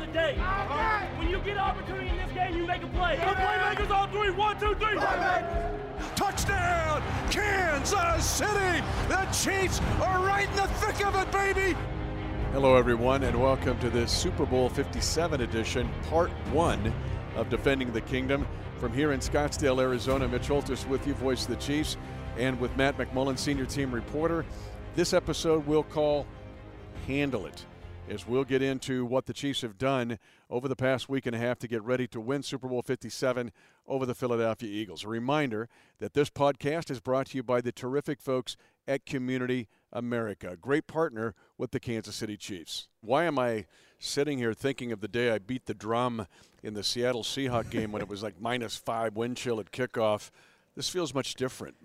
of the day. When you get an opportunity in this game, you make a play. The playmakers on three. One, two, three. Touchdown, Kansas City! The Chiefs are right in the thick of it, baby! Hello, everyone, and welcome to this Super Bowl 57 edition, part one of Defending the Kingdom. From here in Scottsdale, Arizona, Mitch Holtis with you, voice of the Chiefs, and with Matt McMullen, senior team reporter. This episode we'll call Handle It, as we'll get into what the Chiefs have done over the past week and a half to get ready to win Super Bowl 57 over the Philadelphia Eagles. A reminder that this podcast is brought to you by the terrific folks at Community America, great partner with the Kansas City Chiefs. Why am I sitting here thinking of the day I beat the drum in the Seattle Seahawks game when it was like minus five wind chill at kickoff? This feels much different.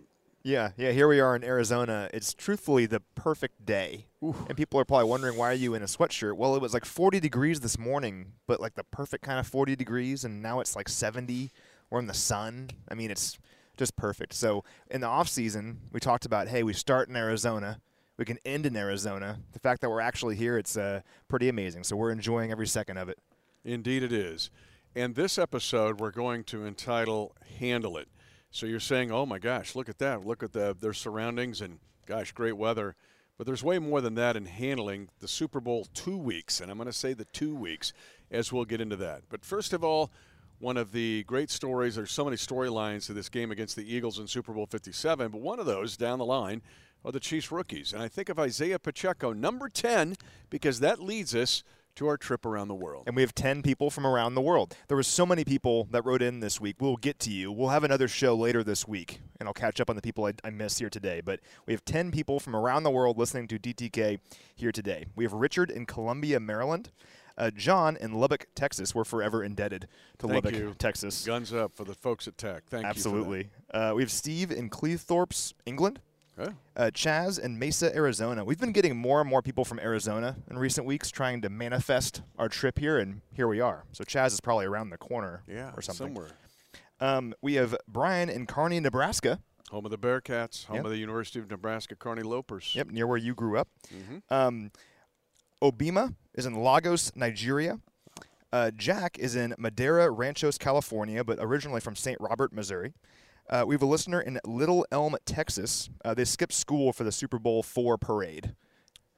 Yeah, yeah. Here we are in Arizona. It's truthfully the perfect day, and people are probably wondering why are you in a sweatshirt? Well, it was like 40 degrees this morning, but like the perfect kind of 40 degrees, and now it's like 70. We're in the sun. I mean, it's just perfect. So in the off season, we talked about hey, we start in Arizona, we can end in Arizona. The fact that we're actually here, it's uh, pretty amazing. So we're enjoying every second of it. Indeed, it is. And this episode we're going to entitle "Handle It." So you're saying, "Oh my gosh, look at that! Look at the, their surroundings and gosh, great weather." But there's way more than that in handling the Super Bowl two weeks, and I'm going to say the two weeks as we'll get into that. But first of all, one of the great stories. There's so many storylines to this game against the Eagles in Super Bowl 57, but one of those down the line are the Chiefs rookies, and I think of Isaiah Pacheco, number 10, because that leads us to our trip around the world. And we have 10 people from around the world. There were so many people that wrote in this week. We'll get to you. We'll have another show later this week, and I'll catch up on the people I, I missed here today. But we have 10 people from around the world listening to DTK here today. We have Richard in Columbia, Maryland. Uh, John in Lubbock, Texas. We're forever indebted to Thank Lubbock, you. Texas. Guns up for the folks at Tech. Thank you. Absolutely. Uh, we have Steve in Cleethorpes, England. Uh, Chaz in Mesa, Arizona. We've been getting more and more people from Arizona in recent weeks trying to manifest our trip here, and here we are. So Chaz is probably around the corner Yeah, or something. somewhere. Um, we have Brian in Kearney, Nebraska. Home of the Bearcats, home Yep. of the University of Nebraska Kearney Lopers. Yep, near where you grew up. Mm-hmm. Um, Obima is in Lagos, Nigeria. Uh, Jack is in Madera Ranchos, California, but originally from St. Robert, Missouri. Uh, we have a listener in Little Elm, Texas. Uh, they skipped school for the Super Bowl four parade.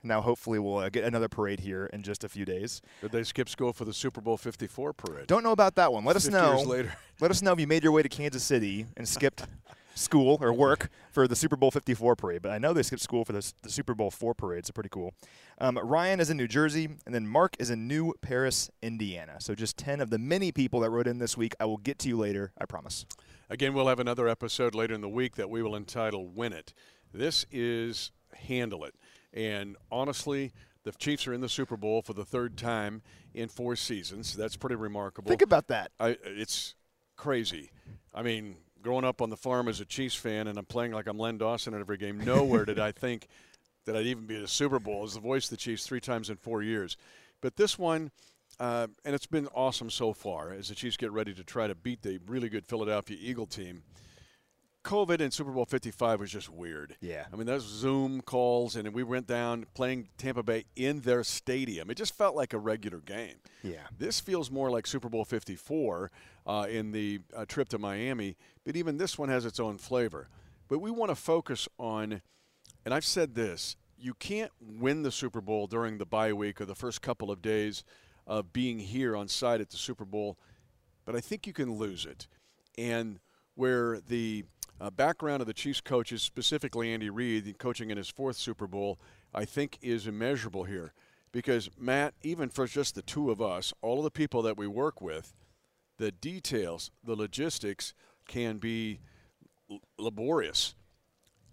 Now, hopefully, we'll uh, get another parade here in just a few days. Did they skip school for the Super Bowl 54 parade? Don't know about that one. Let us know. later. Let us know if you made your way to Kansas City and skipped school or work for the Super Bowl 54 parade. But I know they skipped school for the, the Super Bowl 4 parade, so pretty cool. Um, Ryan is in New Jersey, and then Mark is in New Paris, Indiana. So just 10 of the many people that wrote in this week. I will get to you later, I promise. Again, we'll have another episode later in the week that we will entitle Win It. This is Handle It. And honestly, the Chiefs are in the Super Bowl for the third time in four seasons. That's pretty remarkable. Think about that. I, it's crazy. I mean, growing up on the farm as a Chiefs fan, and I'm playing like I'm Len Dawson at every game. Nowhere did I think that I'd even be at a Super Bowl as the voice of the Chiefs three times in four years. But this one, uh, and it's been awesome so far as the Chiefs get ready to try to beat the really good Philadelphia Eagle team. COVID and Super Bowl 55 was just weird. Yeah. I mean, those Zoom calls, and we went down playing Tampa Bay in their stadium. It just felt like a regular game. Yeah. This feels more like Super Bowl 54 uh, in the uh, trip to Miami, but even this one has its own flavor. But we want to focus on, and I've said this you can't win the Super Bowl during the bye week or the first couple of days of being here on site at the Super Bowl, but I think you can lose it. And where the uh, background of the Chiefs coaches, specifically Andy Reid, coaching in his fourth Super Bowl, I think is immeasurable here. Because, Matt, even for just the two of us, all of the people that we work with, the details, the logistics can be laborious.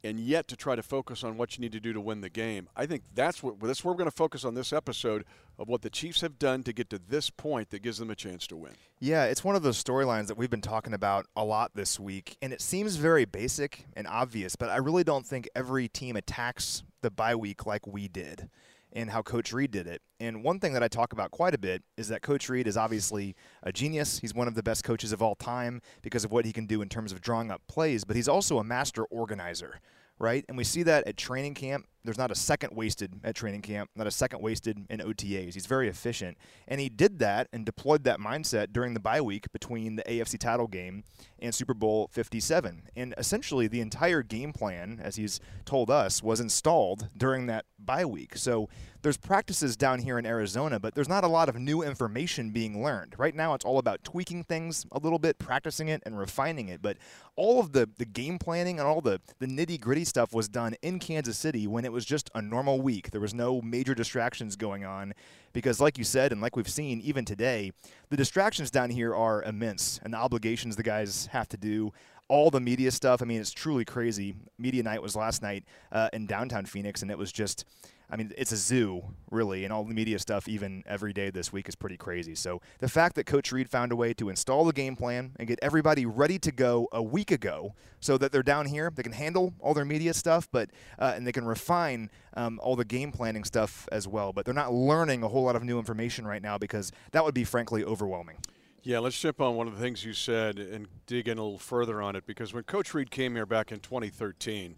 And yet, to try to focus on what you need to do to win the game, I think that's what that's where we're going to focus on this episode of what the Chiefs have done to get to this point that gives them a chance to win. Yeah, it's one of those storylines that we've been talking about a lot this week, and it seems very basic and obvious, but I really don't think every team attacks the bye week like we did and how Coach Reid did it. And one thing that I talk about quite a bit is that Coach Reid is obviously a genius. He's one of the best coaches of all time because of what he can do in terms of drawing up plays, but he's also a master organizer, right? And we see that at training camp there's not a second wasted at training camp, not a second wasted in OTAs. He's very efficient. And he did that and deployed that mindset during the bye week between the AFC title game and Super Bowl 57. And essentially, the entire game plan, as he's told us, was installed during that bye week. So there's practices down here in Arizona, but there's not a lot of new information being learned. Right now, it's all about tweaking things a little bit, practicing it, and refining it. But all of the, the game planning and all the, the nitty gritty stuff was done in Kansas City when it was just a normal week. There was no major distractions going on because, like you said, and like we've seen even today, the distractions down here are immense and the obligations the guys have to do all the media stuff. I mean, it's truly crazy. Media night was last night uh, in downtown Phoenix, and it was just I mean, it's a zoo, really, and all the media stuff, even every day this week, is pretty crazy. So the fact that Coach Reid found a way to install the game plan and get everybody ready to go a week ago, so that they're down here, they can handle all their media stuff, but uh, and they can refine um, all the game planning stuff as well. But they're not learning a whole lot of new information right now because that would be frankly overwhelming. Yeah, let's jump on one of the things you said and dig in a little further on it because when Coach Reid came here back in 2013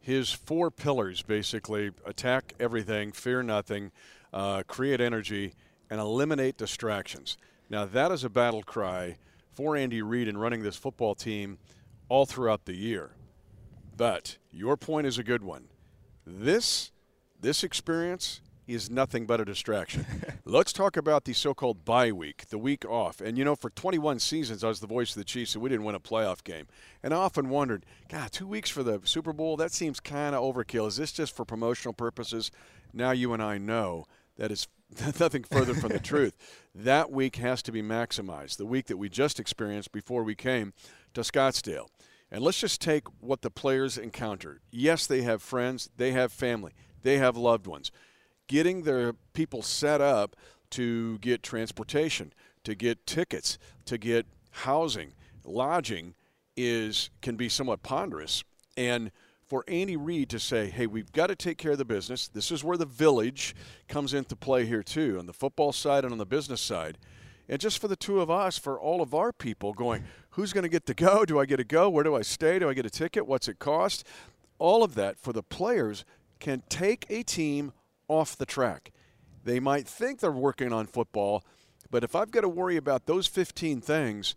his four pillars basically attack everything, fear nothing, uh, create energy, and eliminate distractions. Now, that is a battle cry for Andy Reid in running this football team all throughout the year. But your point is a good one. This this experience is nothing but a distraction. Let's talk about the so-called bye week, the week off. And you know, for 21 seasons, I was the voice of the Chiefs, and we didn't win a playoff game. And I often wondered, God, two weeks for the Super Bowl? That seems kind of overkill. Is this just for promotional purposes? Now you and I know that is nothing further from the truth. That week has to be maximized. The week that we just experienced before we came to Scottsdale. And let's just take what the players encountered. Yes, they have friends, they have family, they have loved ones getting their people set up to get transportation, to get tickets, to get housing, lodging is can be somewhat ponderous. And for Andy Reid to say, "Hey, we've got to take care of the business. This is where the village comes into play here too, on the football side and on the business side." And just for the two of us, for all of our people going, who's going to get to go? Do I get to go? Where do I stay? Do I get a ticket? What's it cost? All of that for the players can take a team off the track. They might think they're working on football, but if I've got to worry about those 15 things,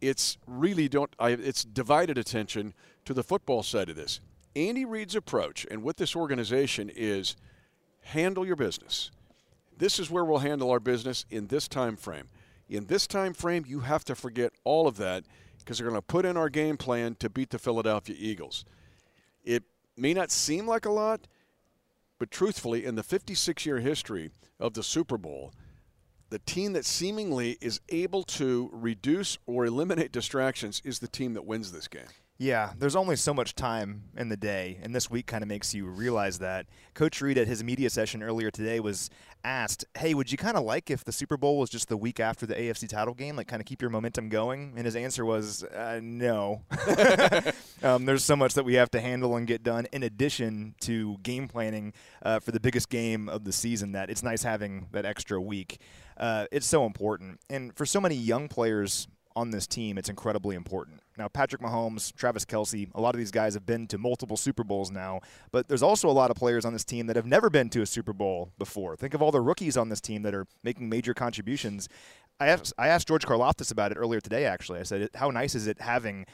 it's really don't I, it's divided attention to the football side of this. Andy Reid's approach and with this organization is handle your business. This is where we'll handle our business in this time frame. In this time frame, you have to forget all of that because they're going to put in our game plan to beat the Philadelphia Eagles. It may not seem like a lot, but truthfully, in the 56 year history of the Super Bowl, the team that seemingly is able to reduce or eliminate distractions is the team that wins this game. Yeah, there's only so much time in the day, and this week kind of makes you realize that. Coach Reid at his media session earlier today was asked, "Hey, would you kind of like if the Super Bowl was just the week after the AFC title game, like kind of keep your momentum going?" And his answer was, uh, "No. um, there's so much that we have to handle and get done in addition to game planning uh, for the biggest game of the season. That it's nice having that extra week. Uh, it's so important, and for so many young players." on this team, it's incredibly important. Now, Patrick Mahomes, Travis Kelce, a lot of these guys have been to multiple Super Bowls now, but there's also a lot of players on this team that have never been to a Super Bowl before. Think of all the rookies on this team that are making major contributions. I asked, I asked George Karlaftis about it earlier today, actually. I said, How nice is it having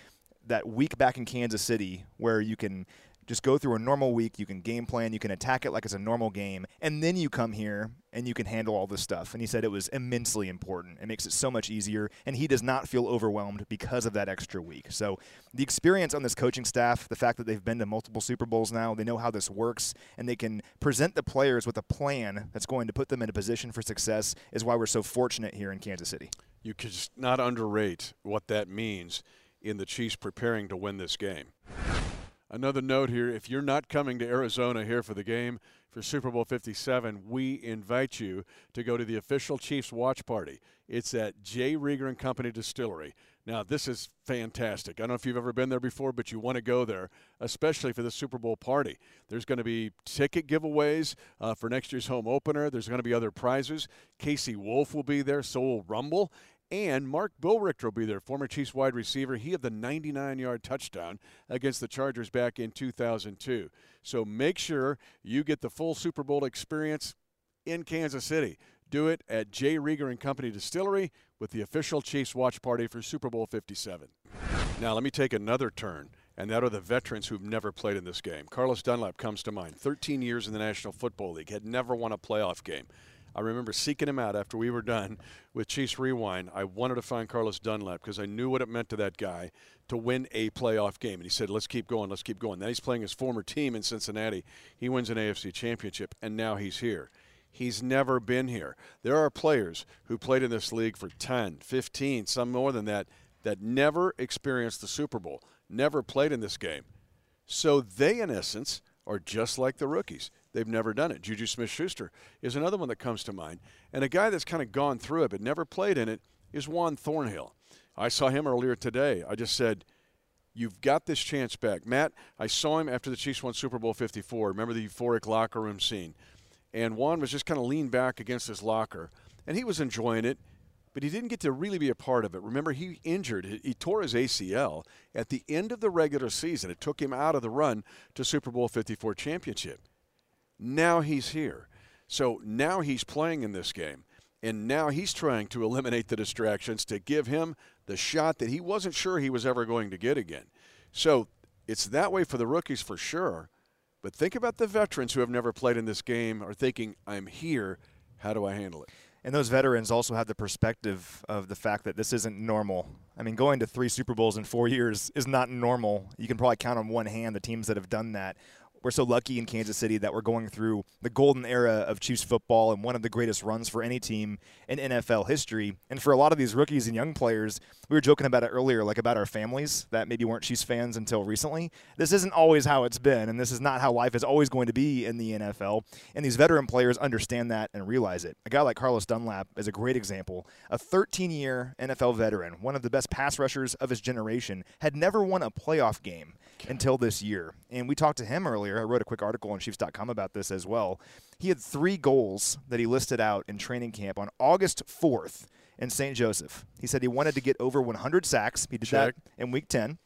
that week back in Kansas City where you can just go through a normal week. You can game plan. You can attack it like it's a normal game. And then you come here and you can handle all this stuff. And he said it was immensely important. It makes it so much easier. And he does not feel overwhelmed because of that extra week. So the experience on this coaching staff, the fact that they've been to multiple Super Bowls now, they know how this works, and they can present the players with a plan that's going to put them in a position for success is why we're so fortunate here in Kansas City. You could not underrate what that means in the Chiefs preparing to win this game. Another note here if you're not coming to Arizona here for the game for Super Bowl 57, we invite you to go to the official Chiefs watch party. It's at J. Rieger and Company Distillery. Now, this is fantastic. I don't know if you've ever been there before, but you want to go there, especially for the Super Bowl party. There's going to be ticket giveaways uh, for next year's home opener. There's going to be other prizes. KC Wolf will be there, so will Rumble. And Marc Boerigter will be there, former Chiefs wide receiver. He had the 99 yard touchdown against the Chargers back in 2002. So make sure you get the full Super Bowl experience in Kansas City. Do it at J. Rieger and Company Distillery with the official Chiefs watch party for Super Bowl 57. Now, let me take another turn, and that are the veterans who've never played in this game. Carlos Dunlap comes to mind. 13 years in the National Football League, had never won a playoff game. I remember seeking him out after we were done with Chiefs Rewind. I wanted to find Carlos Dunlap because I knew what it meant to that guy to win a playoff game. And he said, let's keep going, let's keep going. Then he's playing his former team in Cincinnati. He wins an AFC championship, and now he's here. He's never been here. There are players who played in this league for 10, 15, some more than that, that never experienced the Super Bowl, never played in this game. So they, in essence, are just like the rookies. They've never done it. Juju Smith Schuster is another one that comes to mind. And a guy that's kind of gone through it but never played in it is Juan Thornhill. I saw him earlier today. I just said, You've got this chance back. Matt, I saw him after the Chiefs won Super Bowl 54. Remember the euphoric locker room scene? And Juan was just kind of leaned back against his locker, and he was enjoying it but he didn't get to really be a part of it. Remember, he injured, he tore his ACL at the end of the regular season. It took him out of the run to Super Bowl 54 championship. Now he's here. So now he's playing in this game. And now he's trying to eliminate the distractions to give him the shot that he wasn't sure he was ever going to get again. So it's that way for the rookies for sure. But think about the veterans who have never played in this game are thinking, I'm here. How do I handle it? And those veterans also have the perspective of the fact that this isn't normal. I mean, going to three Super Bowls in four years is not normal. You can probably count on one hand the teams that have done that we're so lucky in Kansas City that we're going through the golden era of Chiefs football and one of the greatest runs for any team in NFL history. And for a lot of these rookies and young players, we were joking about it earlier, like about our families that maybe weren't Chiefs fans until recently. This isn't always how it's been, and this is not how life is always going to be in the NFL. And these veteran players understand that and realize it. A guy like Carlos Dunlap is a great example. A 13 year NFL veteran, one of the best pass rushers of his generation, had never won a playoff game until this year. And we talked to him earlier. I wrote a quick article on Chiefs.com about this as well. He had three goals that he listed out in training camp on August 4th in St. Joseph. He said he wanted to get over 100 sacks. He did Check. that in week 10.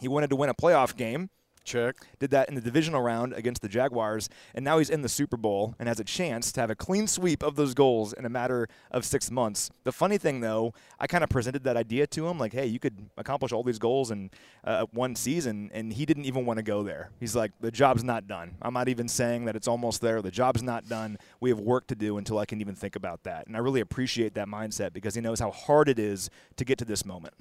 He wanted to win a playoff game. Check. Did that in the divisional round against the Jaguars, and now he's in the Super Bowl and has a chance to have a clean sweep of those goals in a matter of six months. The funny thing, though, I kind of presented that idea to him, like, "Hey, you could accomplish all these goals in uh, one season," and he didn't even want to go there. He's like, "The job's not done. I'm not even saying that it's almost there. The job's not done. We have work to do until I can even think about that." And I really appreciate that mindset because he knows how hard it is to get to this moment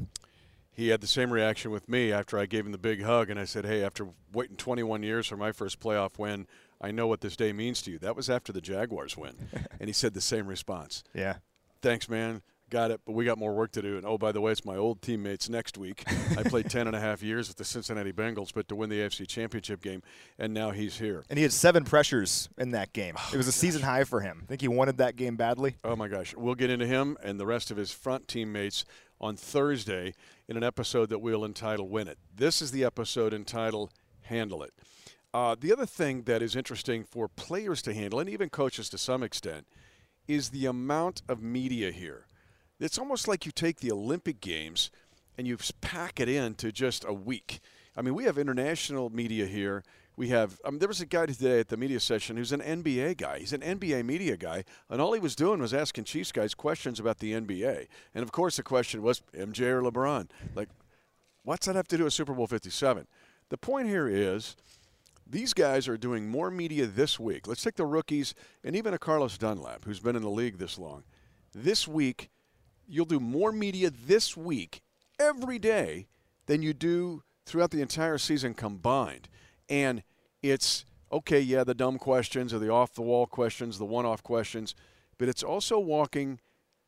he had the same reaction with me after I gave him the big hug and I said, "Hey, after waiting 21 years for my first playoff win, I know what this day means to you." That was after the Jaguars win, and he said the same response. Yeah. Thanks, man. Got it, but we got more work to do. And oh, by the way, it's my old teammates next week. I played 10 and a half years with the Cincinnati Bengals, but to win the AFC Championship game, and now he's here. And he had seven pressures in that game. Oh, it was a gosh. season high for him. I think he wanted that game badly. Oh my gosh, we'll get into him and the rest of his front teammates on Thursday in an episode that we'll entitle Win It. This is the episode entitled Handle It. Uh, the other thing that is interesting for players to handle, and even coaches to some extent, is the amount of media here. It's almost like you take the Olympic Games and you pack it into just a week. I mean, we have international media here we have um, there was a guy today at the media session who's an NBA guy. He's an NBA media guy, and all he was doing was asking Chiefs guys questions about the NBA. And of course, the question was MJ or LeBron. Like, what's that have to do with Super Bowl 57? The point here is these guys are doing more media this week. Let's take the rookies and even a Carlos Dunlap, who's been in the league this long. This week, you'll do more media this week every day than you do throughout the entire season combined. And it's okay, yeah, the dumb questions or the off the wall questions, the one off questions, but it's also walking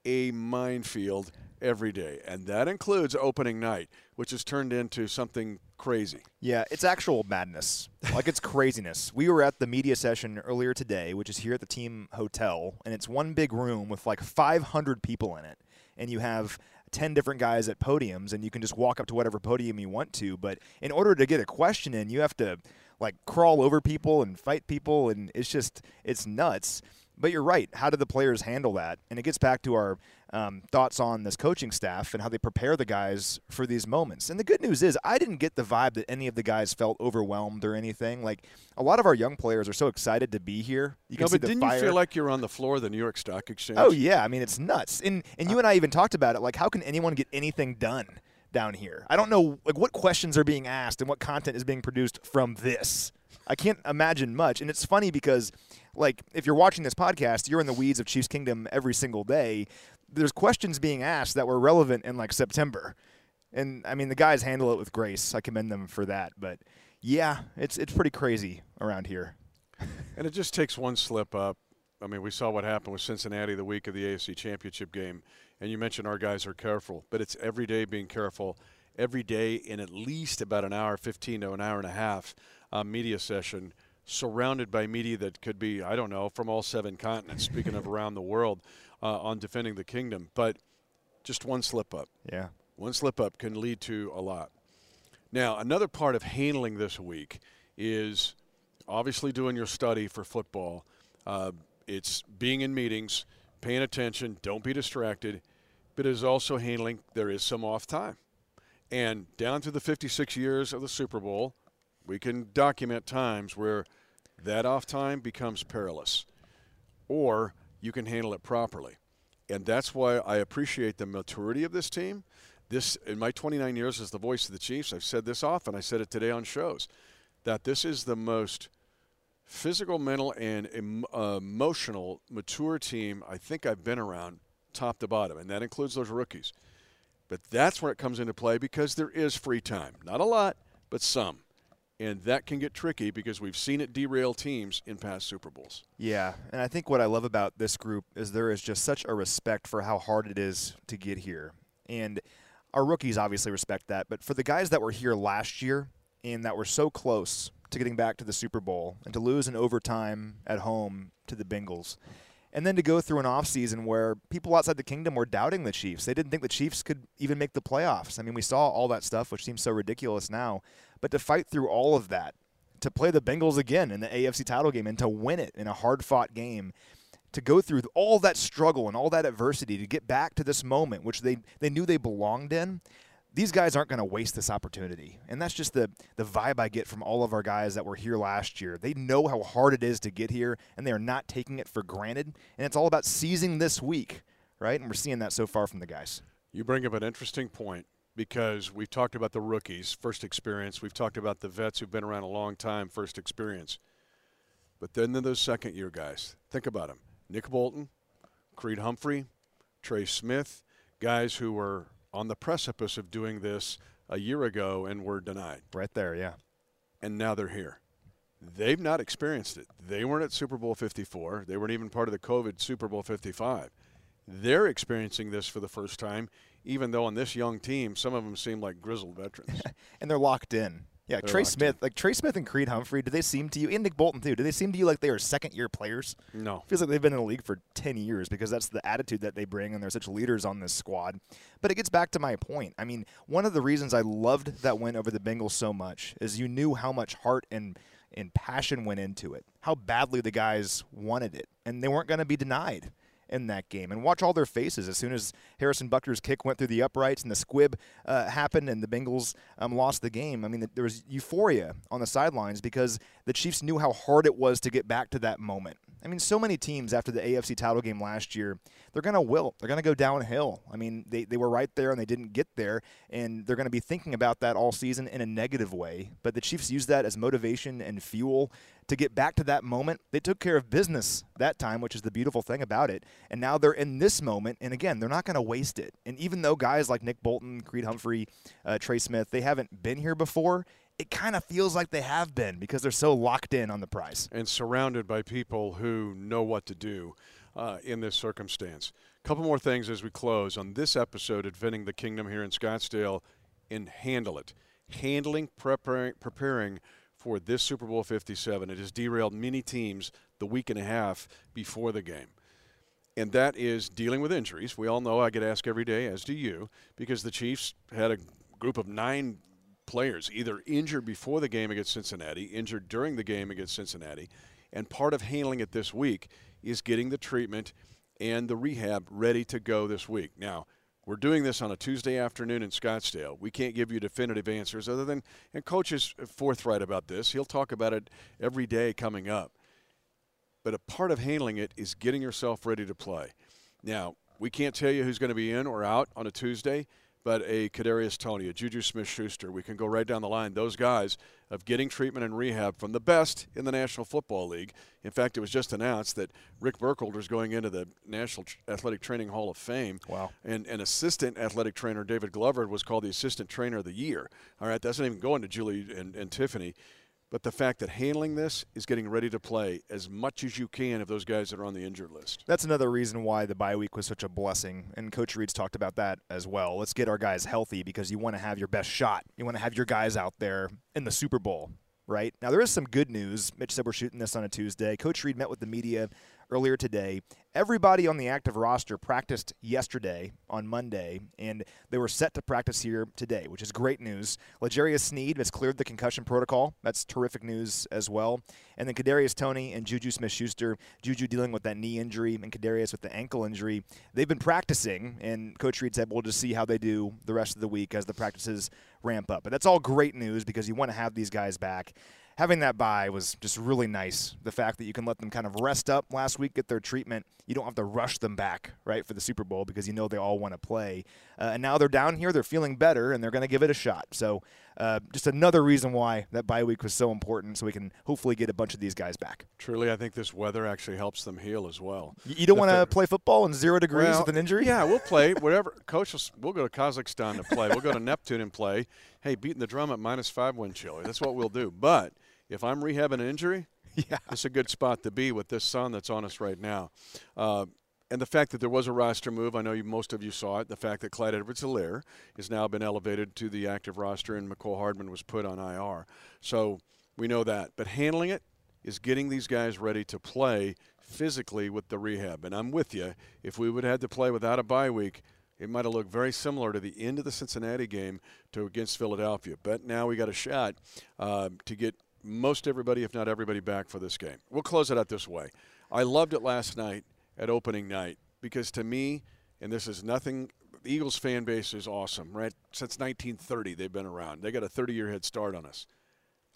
a minefield every day. And that includes opening night, which has turned into something crazy. Yeah, it's actual madness. Like it's craziness. We were at the media session earlier today, which is here at the team hotel, and it's one big room with like 500 people in it. And you have 10 different guys at podiums and you can just walk up to whatever podium you want to. But in order to get a question in, you have to like crawl over people and fight people. And it's just, it's nuts. But you're right. How do the players handle that? And it gets back to our um, thoughts on this coaching staff and how they prepare the guys for these moments. And the good news is, I didn't get the vibe that any of the guys felt overwhelmed or anything. Like a lot of our young players are so excited to be here. You no, but didn't fire. you feel like you're on the floor of the New York Stock Exchange? Oh yeah, I mean it's nuts. And and you and I even talked about it. Like, how can anyone get anything done? down here. I don't know like what questions are being asked and what content is being produced from this. I can't imagine much. And it's funny because like if you're watching this podcast, you're in the weeds of Chiefs Kingdom every single day. There's questions being asked that were relevant in like September. And I mean the guys handle it with grace. I commend them for that. But yeah, it's it's pretty crazy around here. and it just takes one slip up. I mean, we saw what happened with Cincinnati the week of the AFC Championship game. And you mentioned our guys are careful, but it's every day being careful, every day in at least about an hour, 15 to an hour and a half uh, media session, surrounded by media that could be, I don't know, from all seven continents, speaking of around the world, uh, on defending the kingdom. But just one slip up. Yeah. One slip up can lead to a lot. Now, another part of handling this week is obviously doing your study for football. Uh, it's being in meetings paying attention, don't be distracted, but it is also handling there is some off time. And down through the 56 years of the Super Bowl, we can document times where that off time becomes perilous, or you can handle it properly. And that's why I appreciate the maturity of this team. This, in my 29 years as the voice of the Chiefs, I've said this often. I said it today on shows that this is the most physical, mental, and em- emotional, mature team I think I've been around top to bottom, and that includes those rookies. But that's where it comes into play because there is free time. Not a lot, but some. And that can get tricky because we've seen it derail teams in past Super Bowls. Yeah, and I think what I love about this group is there is just such a respect for how hard it is to get here. And our rookies obviously respect that, but for the guys that were here last year and that were so close to getting back to the Super Bowl and to lose in overtime at home to the Bengals. And then to go through an offseason where people outside the kingdom were doubting the Chiefs. They didn't think the Chiefs could even make the playoffs. I mean, we saw all that stuff, which seems so ridiculous now. But to fight through all of that, to play the Bengals again in the AFC title game and to win it in a hard fought game, to go through all that struggle and all that adversity to get back to this moment, which they, they knew they belonged in, these guys aren't going to waste this opportunity. And that's just the, the vibe I get from all of our guys that were here last year. They know how hard it is to get here, and they are not taking it for granted. And it's all about seizing this week, right? And we're seeing that so far from the guys. You bring up an interesting point because we've talked about the rookies, first experience. We've talked about the vets who've been around a long time, first experience. But then those second year guys. Think about them Nick Bolton, Creed Humphrey, Trey Smith, guys who were on the precipice of doing this a year ago and were denied. Right there, yeah. And now they're here. They've not experienced it. They weren't at Super Bowl 54. They weren't even part of the COVID Super Bowl 55. They're experiencing this for the first time, even though on this young team, some of them seem like grizzled veterans. and they're locked in. Yeah, Trey Smith, in. like Trey Smith and Creed Humphrey, do they seem to you, and Nick Bolton too, do they seem to you like they are second year players? No. Feels like they've been in the league for 10 years because that's the attitude that they bring, and they're such leaders on this squad. But it gets back to my point. I mean, one of the reasons I loved that win over the Bengals so much is you knew how much heart and and passion went into it, how badly the guys wanted it, and they weren't going to be denied in that game. And watch all their faces as soon as Harrison Butker's kick went through the uprights and the squib uh, happened and the Bengals um, lost the game. I mean, there was euphoria on the sidelines because the Chiefs knew how hard it was to get back to that moment. I mean, so many teams after the AFC title game last year, they're going to wilt. They're going to go downhill. I mean, they, they were right there and they didn't get there, and they're going to be thinking about that all season in a negative way. But the Chiefs used that as motivation and fuel to get back to that moment. They took care of business that time, which is the beautiful thing about it. And now they're in this moment, and again, they're not going to waste it. And even though guys like Nick Bolton, Creed Humphrey, uh, Trey Smith, they haven't been here before, it kind of feels like they have been because they're so locked in on the prize. And surrounded by people who know what to do uh, in this circumstance. A couple more things as we close on this episode of Defending the Kingdom here in Scottsdale and handle it. Handling, preparing, preparing for this Super Bowl 57. It has derailed many teams the week and a half before the game. And that is dealing with injuries. We all know I get asked every day, as do you, because the Chiefs had a group of nine players either injured before the game against Cincinnati, injured during the game against Cincinnati. And part of handling it this week is getting the treatment and the rehab ready to go this week. Now, we're doing this on a Tuesday afternoon in Scottsdale. We can't give you definitive answers other than, and Coach is forthright about this. He'll talk about it every day coming up. But a part of handling it is getting yourself ready to play. Now, we can't tell you who's going to be in or out on a Tuesday but a Kadarius Toney, a Juju Smith-Schuster. We can go right down the line. Those guys of getting treatment and rehab from the best in the National Football League. In fact, it was just announced that Rick Burkholder is going into the National Athletic Training Hall of Fame. Wow! And an assistant athletic trainer, David Glover, was called the Assistant Trainer of the Year. All right, that's not even going to Julie and, and Tiffany. But the fact that handling this is getting ready to play as much as you can of those guys that are on the injured list. That's another reason why the bye week was such a blessing. And Coach Reid's talked about that as well. Let's get our guys healthy because you want to have your best shot. You want to have your guys out there in the Super Bowl, right? Now, there is some good news. Mitch said we're shooting this on a Tuesday. Coach Reid met with the media earlier today. Everybody on the active roster practiced yesterday on Monday, and they were set to practice here today, which is great news. L'Jarius Sneed has cleared the concussion protocol. That's terrific news as well. And then Kadarius Toney and Juju Smith-Schuster, Juju dealing with that knee injury and Kadarius with the ankle injury. They've been practicing, and Coach Reid said we'll just see how they do the rest of the week as the practices ramp up. But that's all great news because you want to have these guys back having that bye was just really nice. The fact that you can let them kind of rest up last week, get their treatment. You don't have to rush them back, right, for the Super Bowl because you know they all want to play. Uh, and now they're down here, they're feeling better, and they're going to give it a shot. So, uh, just another reason why that bye week was so important so we can hopefully get a bunch of these guys back. Truly, I think this weather actually helps them heal as well. You don't want to play football in zero degrees well, with an injury? Yeah, we'll play. Whatever. Coach, will, we'll go to Kazakhstan to play. We'll go to Neptune and play. Hey, beating the drum at minus five wind chill. That's what we'll do. But – if I'm rehabbing an injury, yeah, it's a good spot to be with this sun that's on us right now. Uh, and the fact that there was a roster move, I know you, most of you saw it. The fact that Clyde Edwards-Helaire has now been elevated to the active roster and Mecole Hardman was put on IR. So we know that. But handling it is getting these guys ready to play physically with the rehab. And I'm with you. If we would have had to play without a bye week, it might have looked very similar to the end of the Cincinnati game to against Philadelphia. But now we got a shot uh, to get most everybody, if not everybody, back for this game. We'll close it out this way. I loved it last night at opening night because to me, and this is nothing, the Eagles fan base is awesome, right? Since 1930, they've been around. They got a 30 year head start on us.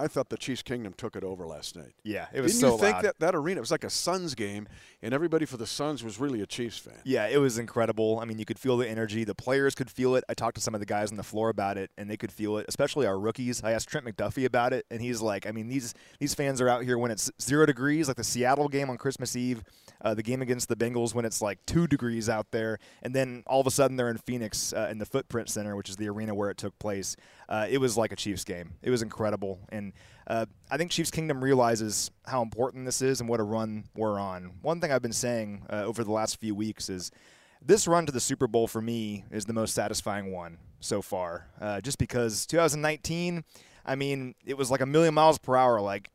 I thought the Chiefs Kingdom took it over last night. Yeah, it was Didn't so you think loud. that that arena it was like a Suns game, and everybody for the Suns was really a Chiefs fan? Yeah, it was incredible. I mean, you could feel the energy. The players could feel it. I talked to some of the guys on the floor about it, and they could feel it. Especially our rookies. I asked Trent McDuffie about it, and he's like, I mean, these these fans are out here when it's zero degrees, like the Seattle game on Christmas Eve, uh, the game against the Bengals when it's like two degrees out there, and then all of a sudden they're in Phoenix uh, in the Footprint Center, which is the arena where it took place. Uh, it was like a Chiefs game. It was incredible, and uh, I think Chiefs Kingdom realizes how important this is and what a run we're on. One thing I've been saying uh, over the last few weeks is this run to the Super Bowl for me is the most satisfying one so far. Uh, just because 2019, I mean, it was like a million miles per hour. Like,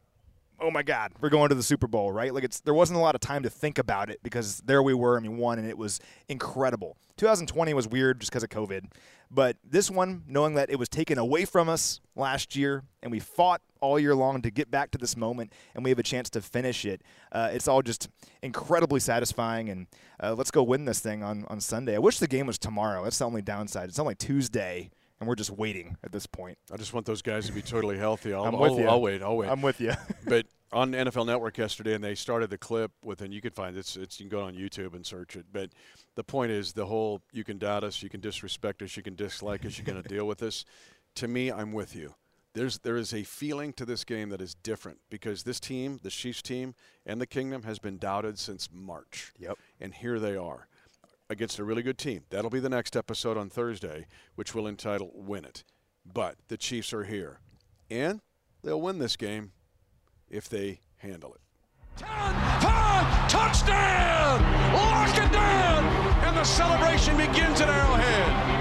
oh my God, we're going to the Super Bowl, right? Like, it's there wasn't a lot of time to think about it because there we were. I mean, one, and it was incredible. 2020 was weird just because of COVID. But this one, knowing that it was taken away from us last year and we fought all year long to get back to this moment and we have a chance to finish it, uh, it's all just incredibly satisfying. And uh, let's go win this thing on, on Sunday. I wish the game was tomorrow. That's the only downside. It's only Tuesday. And we're just waiting at this point. I just want those guys to be totally healthy. I'll, I'm with I'll, you. I'll wait. I'll wait. I'm with you. but on NFL Network yesterday, and they started the clip with, and you can find it. It's, it's you can go on YouTube and search it. But the point is, the whole you can doubt us, you can disrespect us, you can dislike us, you're going to deal with us. To me, I'm with you. There's there is a feeling to this game that is different because this team, the Chiefs team, and the Kingdom has been doubted since March. Yep. And here they are against a really good team. That'll be the next episode on Thursday, which will entitle "Win It." But the Chiefs are here, and they'll win this game if they handle it. 10, 5, touchdown! Lock it down! And the celebration begins at Arrowhead.